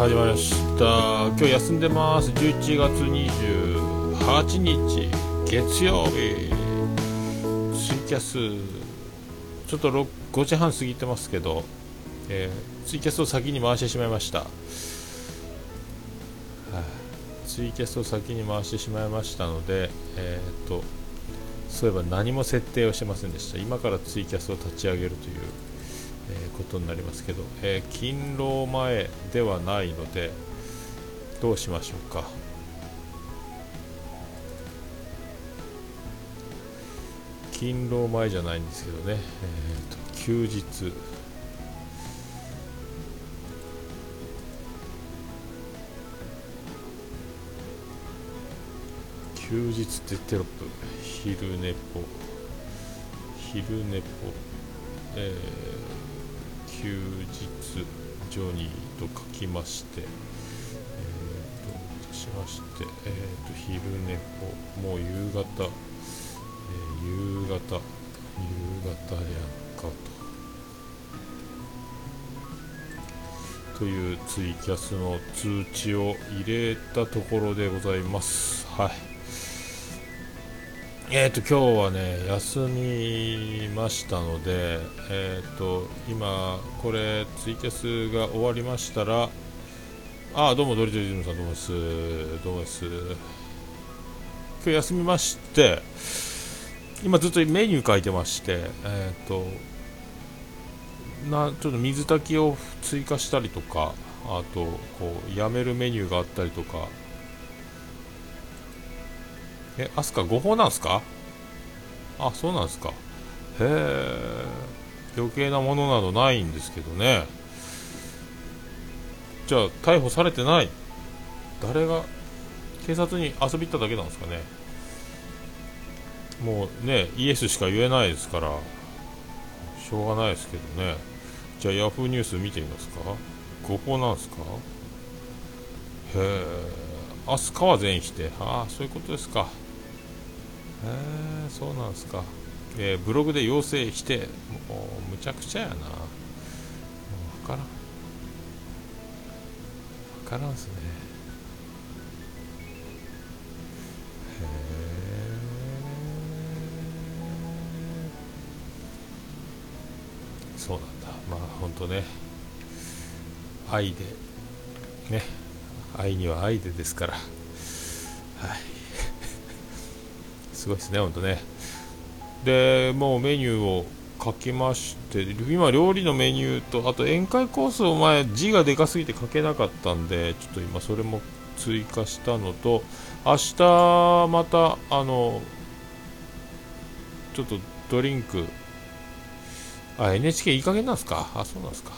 始まりました。今日休んでます。11月28日月曜日。ツイキャス。ちょっと5時半過ぎてますけど、えー、ツイキャスを先に回してしまいました、はあ、ツイキャスを先に回してしまいましたのでえー、っとそういえば何も設定をしてませんでした。今からツイキャスを立ち上げるというえー、ことになりますけど、えー、勤労前ではないのでどうしましょうか。勤労前じゃないんですけどね、えーと、休日。休日ってテロップ昼寝ぽ昼寝ぽえー休日ジョニーと書きまして、えーと、しまして、えーと、昼寝もう夕方、えー、夕方夕方やんかと。というツイキャスの通知を入れたところでございます。はい。え、ー、と今日はね休みましたので、え、ー、と今これツイキャスが終わりましたらあどうもドリトリズムさんどうもです。どうもです。今日休みまして今ずっとメニュー書いてましてえっ、ー、となちょっと水炊きを追加したりとかあとこうやめるメニューがあったりとかえ、アスカ誤報なんすか？あ、そうなんですか。へえ、余計なものなどないんですけどね。じゃあ、逮捕されてない。誰が、警察に遊び行っただけなんですかね。もうね、イエスしか言えないですから、しょうがないですけどね。じゃあ、ヤフーニュース見てみますか。誤報なんですか？へえ、アスカは全否定。ああ、そういうことですか。へえそうなんですか、えー、ブログで要請否定もうむちゃくちゃやな。もう分からん。分からんすね。へえそうなんだ。まあ本当ね。愛でね。愛には愛でですから。はい。すごいですね、本当ね。で、もうメニューを書きまして、今、料理のメニューと、あと宴会コースを前、字がでかすぎて書けなかったんで、ちょっと今、それも追加したのと、明日また、あの、ちょっとドリンク、あ、NHK いい加減なんですか？あ、そうなんですか。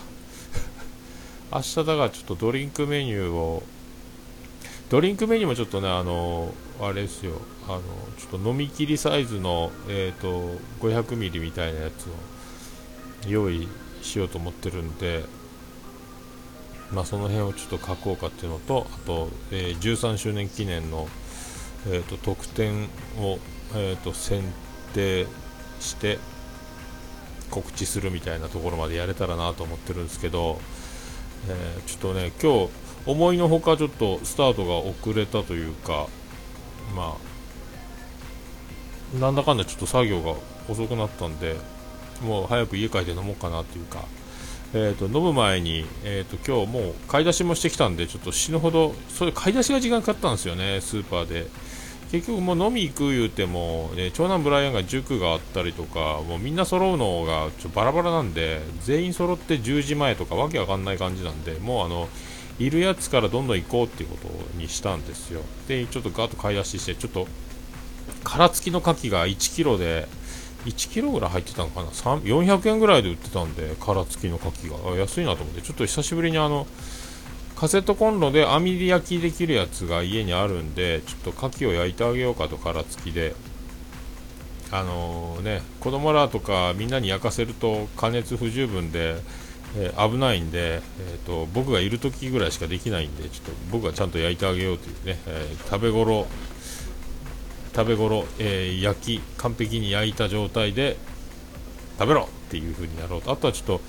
明日だからちょっとドリンクメニューをドリンクメニューもちょっとね、あのあれですよ、あのちょっと飲み切りサイズの、えーと、500ミリみたいなやつを用意しようと思ってるんで、まあ、その辺をちょっと書こうかっていうのと、あと、えー、13周年記念の、えーと、特典を、えーと選定して告知するみたいなところまでやれたらなと思ってるんですけど、えー、ちょっとね、今日思いのほかちょっとスタートが遅れたというか、まあ、なんだかんだちょっと作業が遅くなったんで、もう早く家帰って飲もうかなというか、えーと、飲む前に、えーと、今日もう買い出しもしてきたんで、ちょっと死ぬほど、それ買い出しが時間かかったんですよね、スーパーで。結局もう飲み行く言うても、ね、長男ブライアンが塾があったりとか、もうみんな揃うのがちょバラバラなんで、全員揃って10時前とかわけわかんない感じなんで、もうあの、いるやつからどんどん行こうっていうことにしたんですよでちょっとガーッと買い出ししてちょっと殻付きの牡蠣が1 k g で1 k g ぐらい入ってたのかな？400円ぐらいで売ってたんで殻付きの牡蠣が。安いなと思って。ちょっと久しぶりにあのカセットコンロで網焼きできるやつが家にあるんでちょっと牡蠣を焼いてあげようかと殻付きで。あのー、ね子供らとかみんなに焼かせると加熱不十分でえー、危ないんで、えーと、僕がいる時ぐらいしかできないんでちょっと僕がちゃんと焼いてあげようというね、えー、食べ頃食べ頃、えー、焼き完璧に焼いた状態で食べろ!っていう風にやろうと。あとはちょっと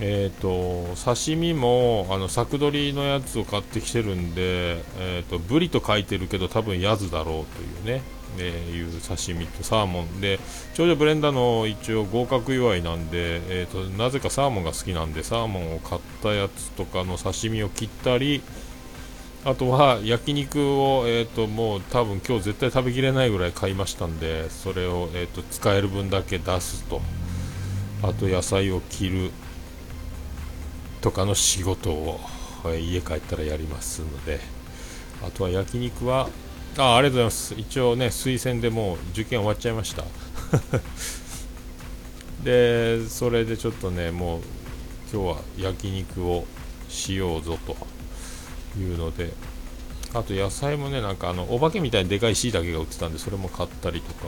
えーと、刺身もあの作取りのやつを買ってきてるんで、えーと、ブリと書いてるけど多分ヤズだろうというね、えー、いう刺身とサーモン。で長女ブレンダーの一応合格祝いなんで、えーと、なぜかサーモンが好きなんでサーモンを買ったやつとかの刺身を切ったりあとは焼肉を、えー、ともう多分今日絶対食べきれないぐらい買いましたんでそれを、えー、と使える分だけ出すと。あと野菜を切る。とかの仕事を、え家帰ったらやりますので。あとは焼肉はあありがとうございます。一応ね推薦でもう受験終わっちゃいました。でそれでちょっとねもう今日は焼肉をしようぞと。いうのであと野菜もねなんかあのお化けみたいにでかいしいたけが売ってたんでそれも買ったりとか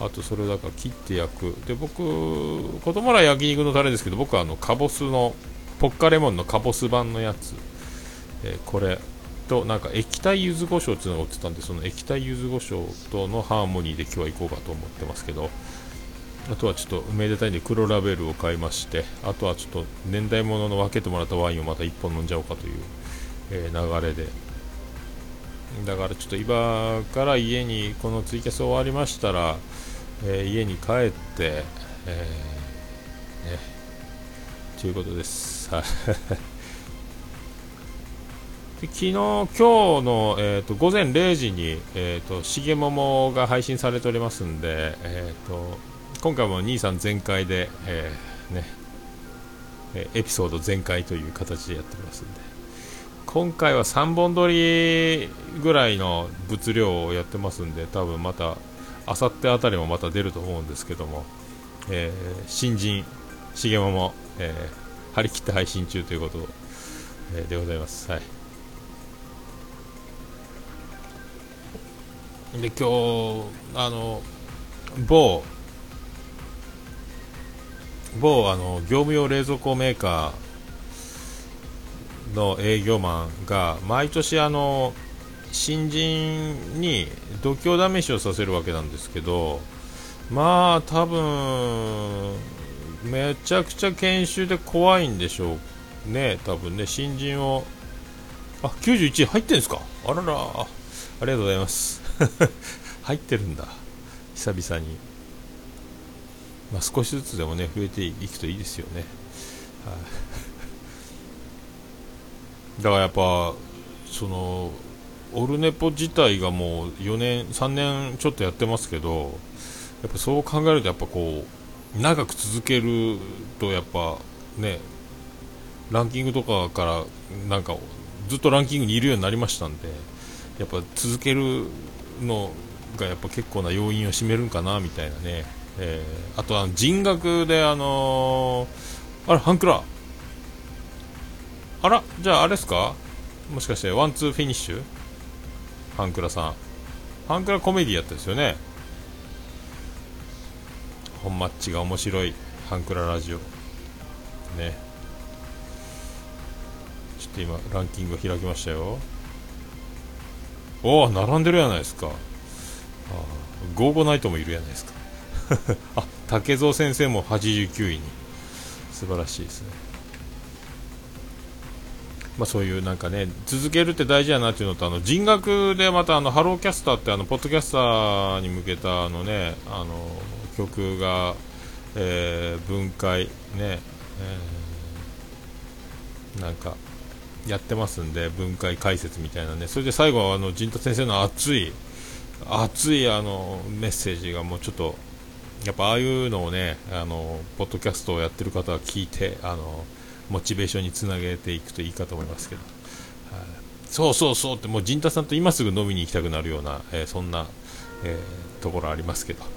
あとそれをだから切って焼く。で僕子供ら焼肉のタレですけど僕はあのカボスのポッカレモンのカボス版のやつ、えー、これとなんか液体柚子胡椒っていうのが売ってたんでその液体柚子胡椒とのハーモニーで今日は行こうかと思ってますけどあとはちょっとめでたいんで黒ラベルを買いましてあとはちょっと年代物の分けてもらったワインをまた1本飲んじゃおうかという、えー、流れで。だからちょっと今から家にこのツイキャス終わりましたら、えー、家に帰って、えー、ね。ということです。はい。で昨日、今日の、えーと、午前0時に、えーと、しげももが配信されておりますんで、えーと、今回も兄さん全開で、えー、ね、エピソード全開という形でやっておりますんで、今回は3本撮りぐらいの物量をやってますんで、多分また、あさってあたりもまた出ると思うんですけども、えー、新人、しげもも、えー、張り切って配信中ということ、えー、でございます。はい。で、今日、あの、某、某、あの、業務用冷蔵庫メーカーの営業マンが、毎年、あの、新人に度胸試しをさせるわけなんですけど、まあ、多分、めちゃくちゃ研修で怖いんでしょうね、多分ね、新人を、あ91入ってんですか、あらら、ありがとうございます、入ってるんだ、久々に、まあ、少しずつでもね、増えていくといいですよね。はい、だからやっぱ、その、オルネポ自体がもう4年、3年ちょっとやってますけど、やっぱそう考えると、やっぱこう、長く続けるとやっぱねランキングとかからなんかずっとランキングにいるようになりましたんでやっぱ続けるのがやっぱ結構な要因を占めるんかなみたいなね、えー、あとは人学であのー、あれハンクラあらじゃああれですか？もしかしてワンツーフィニッシュ？ハンクラさん。ハンクラコメディやったですよね。本マッチが面白いハンクララジオ。ね。ちょっと今ランキング開きましたよ。おお並んでるやないですか。あゴーゴナイトもいるやないですか。あ竹蔵先生も89位に。素晴らしいですね。まあ、そういうなんかね続けるって大事やなっていうのとあの人学でまたあのハローキャスターってあのポッドキャスターに向けたあのねあの曲が、えー、分解ね、えー、なんかやってますんで分解解説みたいなね。それで最後はあの陣田先生の熱い熱いあのメッセージがもうちょっとやっぱああいうのをねあのポッドキャストをやってる方は聞いてあのモチベーションにつなげていくといいかと思いますけど、はい、そうそうそうってもう陣田さんと今すぐ飲みに行きたくなるような、えー、そんな、えー、ところありますけど。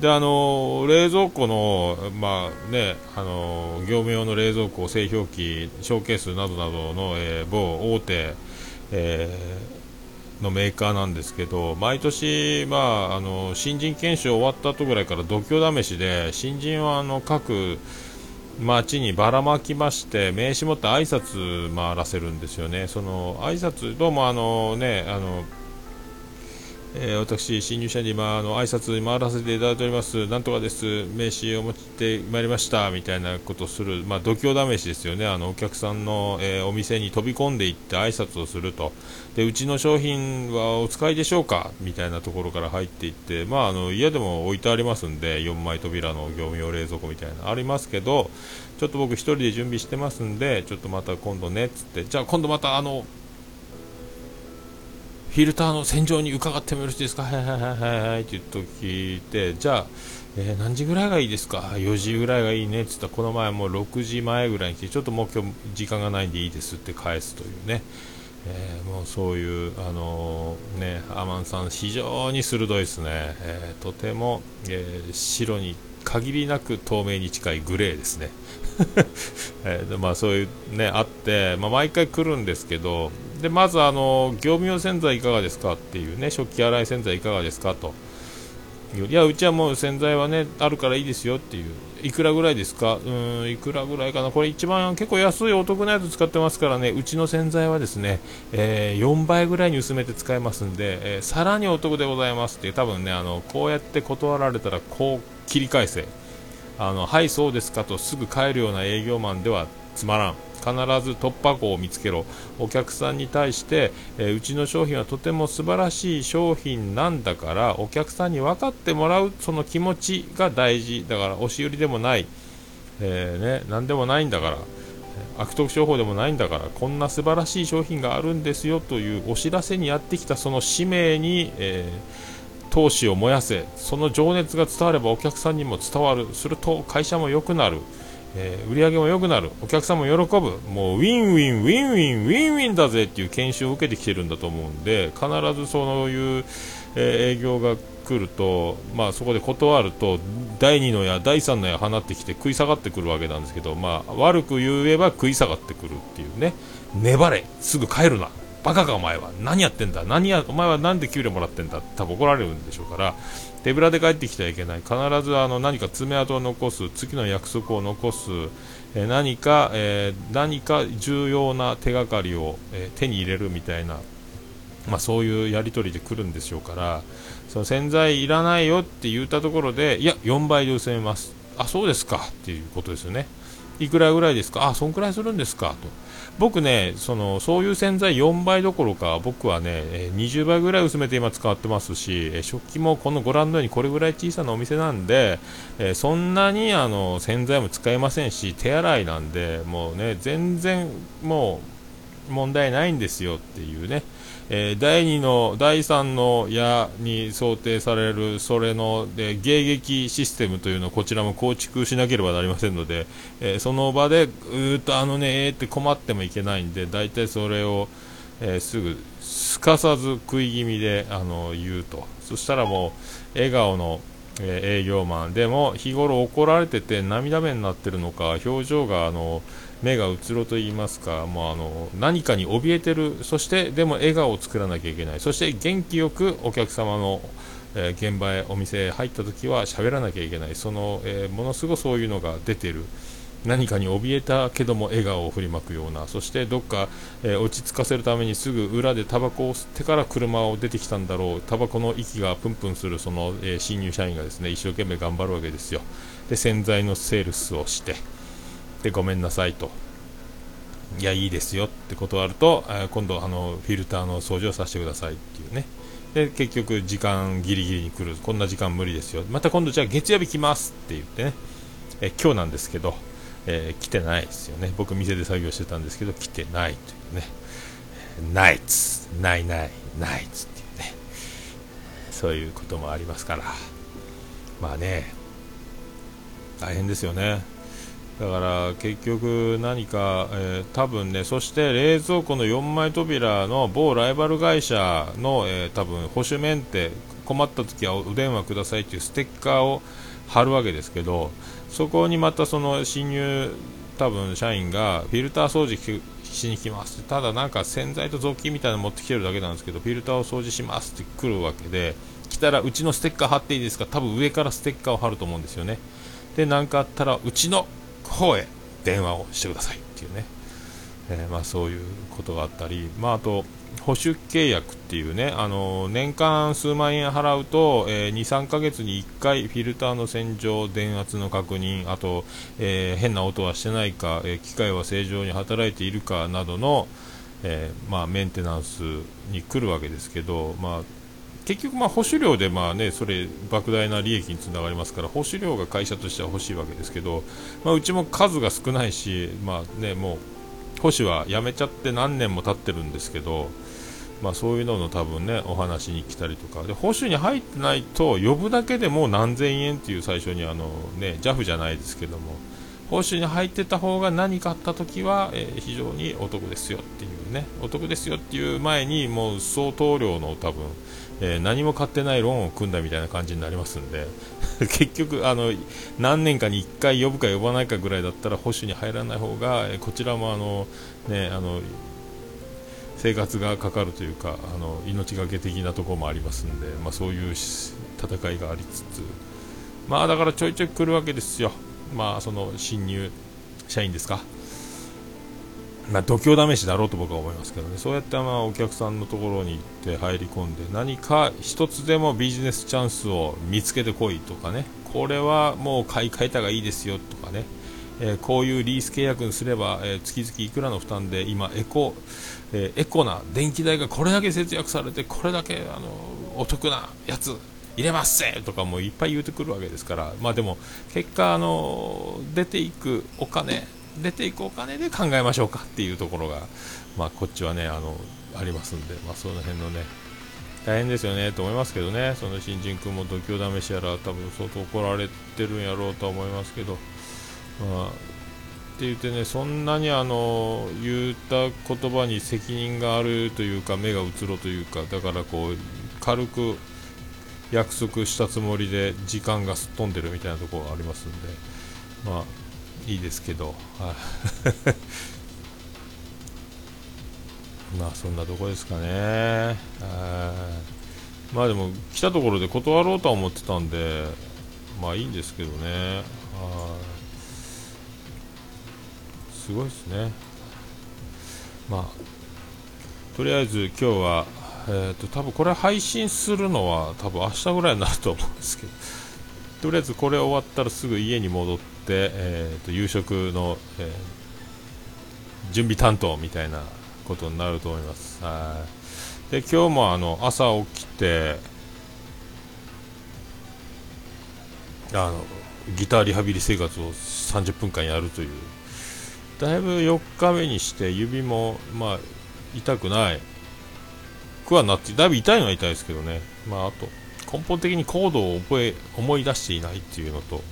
であの冷蔵庫の、まあね、あの業務用の冷蔵庫、製氷機、ショーケースなどなどの、えー、某大手、えー、のメーカーなんですけど毎年、まあ、あの新人研修終わった後ぐらいから度胸試しで新人はあの各町にばらまきまして名刺持って挨拶回らせるんですよね。その挨拶どうもあのねあのえー、私、新入社員に今あの挨拶に回らせていただいております、なんとかです、名刺を持ってまいりました。みたいなことをする、まあ、度胸試しですよね、あのお客さんの、えー、お店に飛び込んでいって挨拶をすると。で、うちの商品はお使いでしょうか？みたいなところから入っていって、まあ、あの家でも置いてありますんで、4枚扉の業務用冷蔵庫みたいな。ありますけど、ちょっと僕、1人で準備してますんで、ちょっとまた今度ねっつって、じゃあ今度またあのフィルターの洗浄に伺ってもよろしいですか？はいはいはいはいはいって言っと聞いて、じゃあ、えー、何時ぐらいがいいですか ?4 時ぐらいがいいねって言ったら、この前もう6時前ぐらいに来て、ちょっともう今日時間がないんでいいですって返すというね。えー、もうそういう、あのー、ね、アマンさん、非常に鋭いですね、えー、とても、え白に限りなく透明に近いグレーですね、えー、まあ、そういうねあって、まあ、毎回来るんですけどでまずあの業務用洗剤いかがですかっていうね食器洗い洗剤いかがですかと。いやうちはもう洗剤はねあるからいいですよっていう。いくらぐらいですか？うんいくらぐらいかな？これ一番結構安いお得なやつ使ってますからね。うちの洗剤はですね、えー、4倍ぐらいに薄めて使えますんで、えー、さらにお得でございますって。多分ねあのこうやって断られたらこう切り返せ。あのはいそうですかとすぐ帰るような営業マンではつまらん。必ず突破口を見つけろ。お客さんに対して、え、うちの商品はとても素晴らしい商品なんだからお客さんに分かってもらうその気持ちが大事。だから押し売りでもない、えー、ね、何でもないんだから。悪徳商法でもないんだからこんな素晴らしい商品があるんですよというお知らせにやってきたその使命に、えー闘志を燃やせ。その情熱が伝わればお客さんにも伝わる。すると会社も良くなる、えー、売り上げも良くなる。お客さんも喜ぶ。もうウィンウィンウィンウィンウィンウィンだぜっていう研修を受けてきてるんだと思うんで必ずそういう、えー、営業が来ると、まあ、そこで断ると第2の矢、第3の矢放ってきて食い下がってくるわけなんですけど、まあ、悪く言えば食い下がってくるっていうね。粘れ、すぐ帰るな。バカかお前は。何やってんだ。何やお前は何で給料もらってんだ。って多分怒られるんでしょうから。手ぶらで帰ってきてはいけない。必ずあの何か爪痕を残す次の約束を残す、えー、何か、えー、何か重要な手がかりを、えー、手に入れるみたいな、まあ、そういうやり取りで来るんでしょうからその洗剤いらないよって言ったところでいや4倍で薄めます。あそうですかっていうことですよね。いくらぐらいですか？あそんくらいするんですか？と。僕ねそのそういう洗剤4倍どころか僕はね20倍ぐらい薄めて今使ってますし食器もこのご覧のようにこれぐらい小さなお店なんで、そんなにあの洗剤も使えませんし手洗いなんでもうね全然もう問題ないんですよっていうね。えー、第2の第3の矢に想定されるそれので迎撃システムというのをこちらも構築しなければなりませんので、えー、その場でうーっとあのねえーって困ってもいけないんで大体それを、えー、すぐすかさず食い気味であの言うと。そしたらもう笑顔のえ営業マン。でも日頃怒られてて涙目になってるのか表情があの目がうつろと言いますかもうあの何かに怯えてるそしてでも笑顔を作らなきゃいけない。そして元気よくお客様の、えー、現場へお店へ入った時は喋らなきゃいけない。その、えー、ものすごくそういうのが出てる。何かに怯えたけども笑顔を振りまくような。そしてどっか、えー、落ち着かせるためにすぐ裏でタバコを吸ってから車を出てきたんだろう。タバコの息がプンプンするその、えー、新入社員がですね一生懸命頑張るわけですよ。で洗剤のセールスをして。でごめんなさいと。いやいいですよって断ると、え、今度あのフィルターの掃除をさせてくださいっていうね。で結局時間ギリギリに来る。こんな時間無理ですよ。また今度じゃあ月曜日来ますって言ってね、え今日なんですけど、えー、来てないですよね。僕店で作業してたんですけど来てないというね。ナイツ。ないない。ナイツっていうね。そういうこともありますから。まあね大変ですよね。だから結局何か、えー、多分ねそして冷蔵庫の4枚扉の某ライバル会社の、えー、多分保守メンテ困った時はお電話くださいというステッカーを貼るわけですけどそこにまたその新入多分社員がフィルター掃除しに来ます。ただなんか洗剤と雑巾みたいなの持ってきてるだけなんですけどフィルターを掃除しますって来るわけで来たらうちのステッカー貼っていいですか？多分上からステッカーを貼ると思うんですよね。で何かあったらうちの方へ電話をしてくださいっていうね、えー、まあ、そういうことがあったり、まあ、あと保守契約っていうね、あの年間数万円払うと、えー、2、3ヶ月に1回フィルターの洗浄、電圧の確認、あと、えー、変な音はしてないか、えー、機械は正常に働いているかなどの、えまあ、メンテナンスに来るわけですけど、まあ、結局、ま保守料でまあ、ね、それ莫大な利益につながりますから保守料が会社としては欲しいわけですけど、まあ、うちも数が少ないし、まあね、もう保守はやめちゃって何年も経ってるんですけど、まあ、そういうのの多分ねお話に来たりとか。で保守に入ってないと呼ぶだけでも何千円っていう最初にあの、ね、JAF じゃないですけども報酬に入ってた方が何かあった時は、えー、非常にお得ですよっていうね。お得ですよっていう前にもう相当量の多分、えー、何も買ってないローンを組んだみたいな感じになりますんで 結局あの何年かに1回呼ぶか呼ばないかぐらいだったら保守に入らない方が、えー、こちらもあのねあの生活がかかるというかあの命がけ的なところもありますんで、まあ、そういう戦いがありつつ。まあだからちょいちょい来るわけですよ。まあ、その新入社員ですか、まあ、度胸試しだろうと僕は思いますけどね、そうやってまあお客さんのところに行って入り込んで、何か一つでもビジネスチャンスを見つけてこいとかね、これはもう買い替えたがいいですよとかね、えー、こういうリース契約にすれば、えー、月々いくらの負担で今エコ、えー、エコな電気代がこれだけ節約されてこれだけあのお得なやつ入れますせとかもいっぱい言うてくるわけですから、まあ、でも結果あの出ていくお金出ていくお金で考えましょうかっていうところが、まあ、こっちはねあのありますんで、まあ、その辺のね大変ですよねと思いますけどね。その新人君も度胸試しやら多分相当怒られてるんやろうと思いますけど、まあ、って言ってねそんなにあの言った言葉に責任があるというか目が移ろうというかだからこう軽く約束したつもりで時間がすっ飛んでるみたいなところがありますんで。まあいいですけど、まあそんなとこですかね。まあでも来たところで断ろうとは思ってたんでまあいいんですけどね。すごいですね。まあとりあえず今日はえーと、多分これ配信するのは多分明日ぐらいになると思うんですけど。とりあえずこれ終わったらすぐ家に戻って、えーと、夕食の、えー、準備担当みたいなことになると思います。はい。で今日もあの朝起きてあのギターリハビリ生活を30分間やるというだいぶ4日目にして指もまあ痛くない。くはなってだいぶ痛いのは痛いですけどね、まあ、あと根本的にコードを覚え思い出していないっていうのと、ね、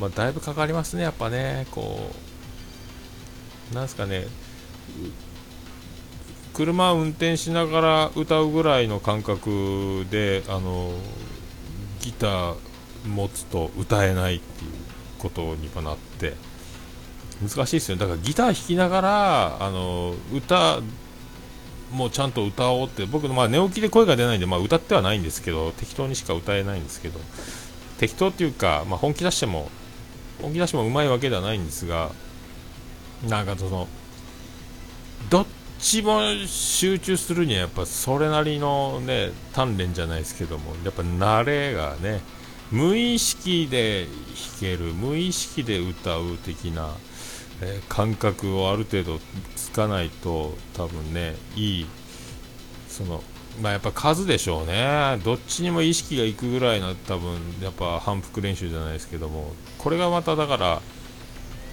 まあ、だいぶかかりますね、やっぱね、こう、なんすかね、車運転しながら歌うぐらいの感覚で、あのギター持つと歌えないっていうことにはなって、難しいですよね、だからギター弾きながら、あの歌もうちゃんと歌おうって僕ま寝起きで声が出ないんで、まあ、歌ってはないんですけど適当にしか歌えないんですけど適当っていうか、まあ、本気出しても本気出してもうまいわけではないんですがなんかそのどっちも集中するにはやっぱそれなりのね鍛錬じゃないですけどもやっぱ慣れがね無意識で弾ける無意識で歌う的なえー、感覚をある程度つかないと多分ねいいそのまあやっぱ数でしょうね。どっちにも意識がいくぐらいの多分やっぱ反復練習じゃないですけども。これがまただから、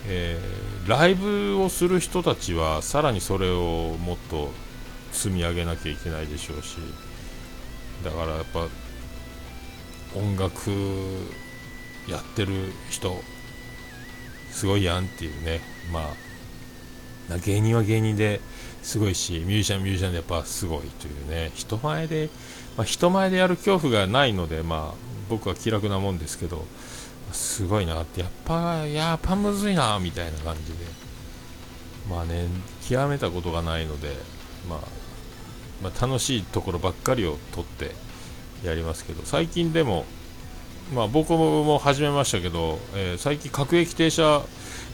えー、ライブをする人たちはさらにそれをもっと積み上げなきゃいけないでしょうし。だからやっぱ音楽やってる人すごいやんっていうね、まあ、芸人は芸人ですごいし、ミュージシャンミュージシャンでやっぱすごいというね、人前で、まあ、人前でやる恐怖がないので、まあ、僕は気楽なもんですけど、すごいなって、やっぱ、やっぱむずいな、みたいな感じで、まあね、極めたことがないので、まあ、まあ、楽しいところばっかりを取ってやりますけど、最近でも、まあ、僕も始めましたけど、えー、最近、各駅停車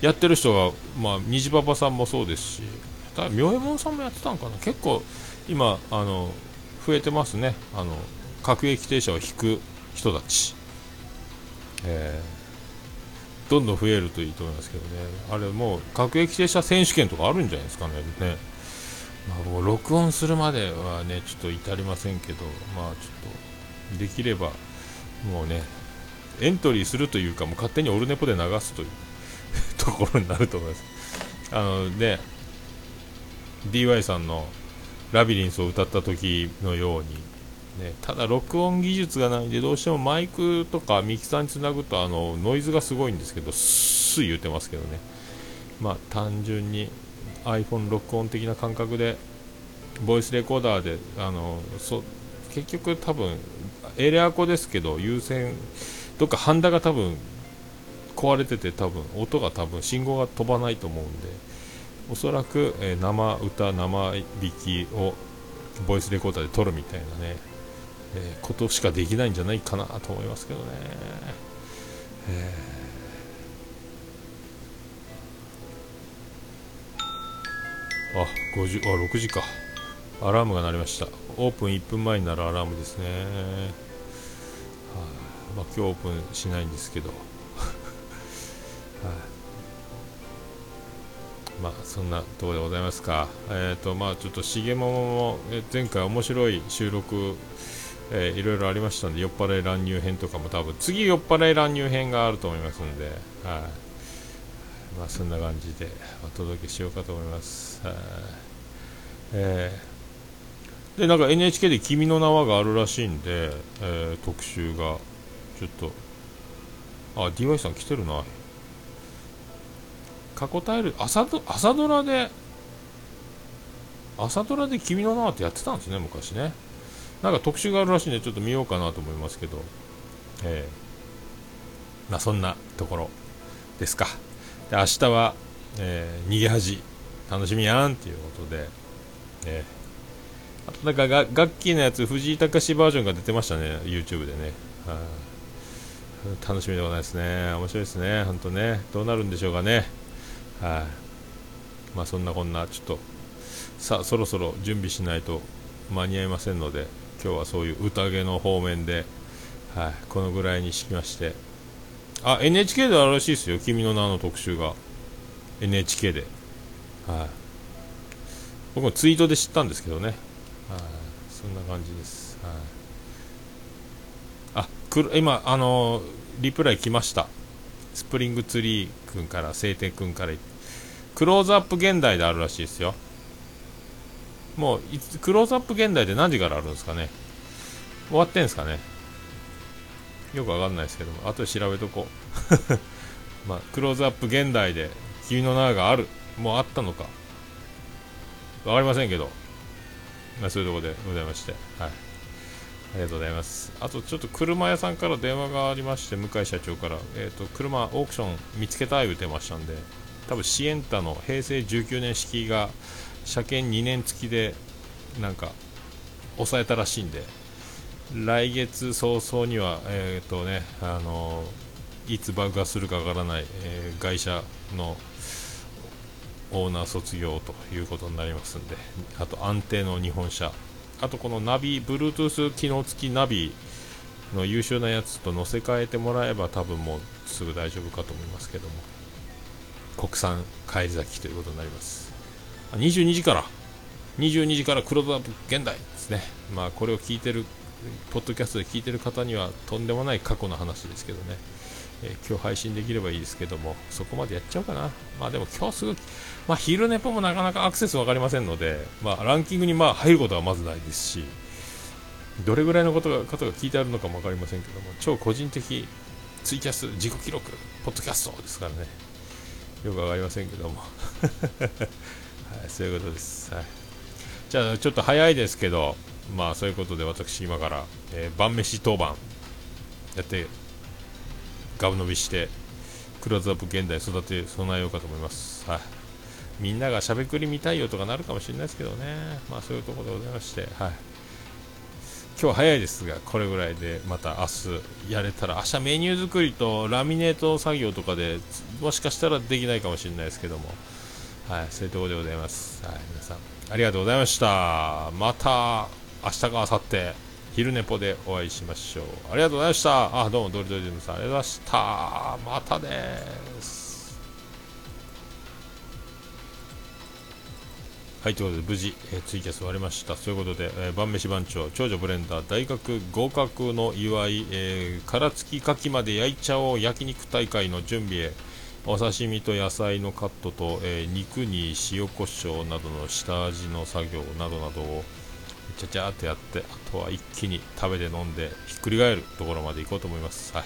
やってる人が、まあ、虹パパさんもそうですし、だ妙右衛門さんもやってたんかな、結構今、あの増えてますね、あの各駅停車を引く人たち、えー、どんどん増えるといいと思いますけどね、あれもう各駅停車選手権とかあるんじゃないですかね。ね。まあ、もう録音するまではね、ちょっと至りませんけど、まあ、ちょっとできれば、もうね、エントリーするというか、もう勝手にオルネポで流すという ところになると思います。あのね、DY さんのラビリンスを歌った時のように、ね、ただ録音技術がないんでどうしてもマイクとかミキサーにつなぐとあのノイズがすごいんですけどスー言ってますけどね。まあ単純に iPhone 録音的な感覚でボイスレコーダーであのそ結局多分エレアコですけど優先どっかハンダが多分壊れてて多分音が多分信号が飛ばないと思うんでおそらく、えー、生歌生弾きをボイスレコーダーで撮るみたいなね、えー、ことしかできないんじゃないかなと思いますけどね、あ50あ6時か。アラームが鳴りました。オープン1分前になるアラームですね、はあ、まあ、今日オープンしないんですけど、はあまあそんなところでございますか。えっ、ー、とまあちょっとしげももも前回面白い収録、え、いろいろありましたんで酔っ払い乱入編とかも多分次酔っ払い乱入編があると思いますんで、はい。まあそんな感じでお届けしようかと思います。はい。えー、でなんか NHK で君の名はがあるらしいんで、えー、特集がちょっとあ DY さん来てるな。過去タイル朝ド朝ドラで朝ドラで君の名はってやってたんですね昔ね。なんか特集があるらしいんでちょっと見ようかなと思いますけど。えー、まあそんなところですか。で明日は、えー、逃げ恥楽しみやんっていうことで。えー、あとなんかがガッキーのやつ藤井隆バージョンが出てましたね YouTube でね。楽しみでございますね。面白いですね本当ね。どうなるんでしょうかね。はい、まあそんなこんなちょっとさあそろそろ準備しないと間に合いませんので今日はそういう宴の方面で、はい、このぐらいにしまして。あ NHK であるらしいですよ「君の名」の特集が。NHK で、はい、僕もツイートで知ったんですけどね、はい、そんな感じです、はい、あく今あのー、リプライ来ました。スプリングツリー君から晴天君からクローズアップ現代であるらしいですよ。もうクローズアップ現代で何時からあるんですかね。終わってんですかね。よくわかんないですけども後で調べとこう。まあクローズアップ現代で君の名がある。もうあったのか。わかりませんけど。まあそういうとこでございまして。はい。りがとうございます。あとちょっと車屋さんから電話がありまして、向井社長から、えーと、車オークション見つけたい言うてましたんで、多分シエンタの平成19年式が車検2年付きでなんか抑えたらしいんで、来月早々には、えーとねあのー、いつ爆破するかわからない、えー、会社のオーナー卒業ということになりますんで、あと安定の日本車あとこのナビ、Bluetooth 機能付きナビの優秀なやつと乗せ替えてもらえば多分もうすぐ大丈夫かと思いますけども。国産返り咲きということになります。22時から22時から。クローズアップ現代ですね。まあこれを聞いてるポッドキャストで聞いてる方にはとんでもない過去の話ですけどね。えー、今日配信できればいいですけども、そこまでやっちゃおうかな。まあでも今日すぐ、まあ昼寝ぽもなかなかアクセス分かりませんので、まあランキングにまあ入ることはまずないですし、どれぐらいのことが方が聞いてあるのかも分かりませんけども、超個人的ツイキャス、自己記録、ポッドキャストですからね、よく分かりませんけども、はい、そういうことです。はい、じゃあちょっと早いですけど、まあそういうことで私今から、えー、晩飯当番やってガブ伸びしてクローズアップ現代育て備えようかと思います。はい。みんながしゃべくり見たいよとかなるかもしれないですけどね。まあそういうところでございまして、はい。今日早いですがこれぐらいでまた明日やれたら明日メニュー作りとラミネート作業とかでもしかしたらできないかもしれないですけどもはいそういうところでございますはい皆さんありがとうございましたまた明日か明後日昼寝ぽでお会いしましょう。ありがとうございました。あどうもドリドリジムさんありがとうございました。またです。はい、ということで無事、えー、ツイキャス終わりました。ということで、えー、晩飯番長、長女ブレンダー、大学合格の祝い、えー、殻付き牡蠣まで焼いちゃおう焼肉大会の準備へ、お刺身と野菜のカットと、えー、肉に塩コショウなどの下味の作業などなどをちゃちゃーっとやって、あとは一気に食べて飲んでひっくり返るところまで行こうと思います。はい、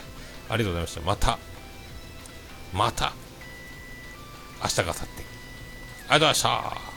ありがとうございました。また、また、明日か明後日。ありがとうございました。